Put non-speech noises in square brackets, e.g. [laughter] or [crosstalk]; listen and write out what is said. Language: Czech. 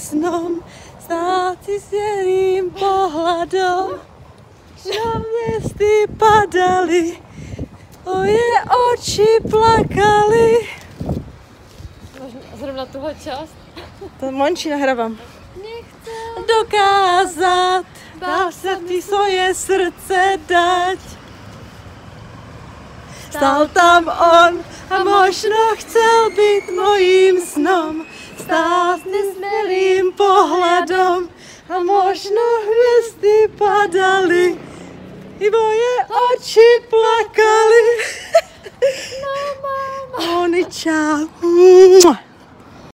snom, stát si s jeným pohledom. Na městy padaly, moje oči plakaly. Zrovna tuhle část. To Monči nahrávám. Dokázat, dá se ti svoje srdce dať. Stál tam on a možno chcel být mojím snom. Stát a možno hvězdy padaly. I moje oči plakaly. [laughs] No, mama. Oni čau.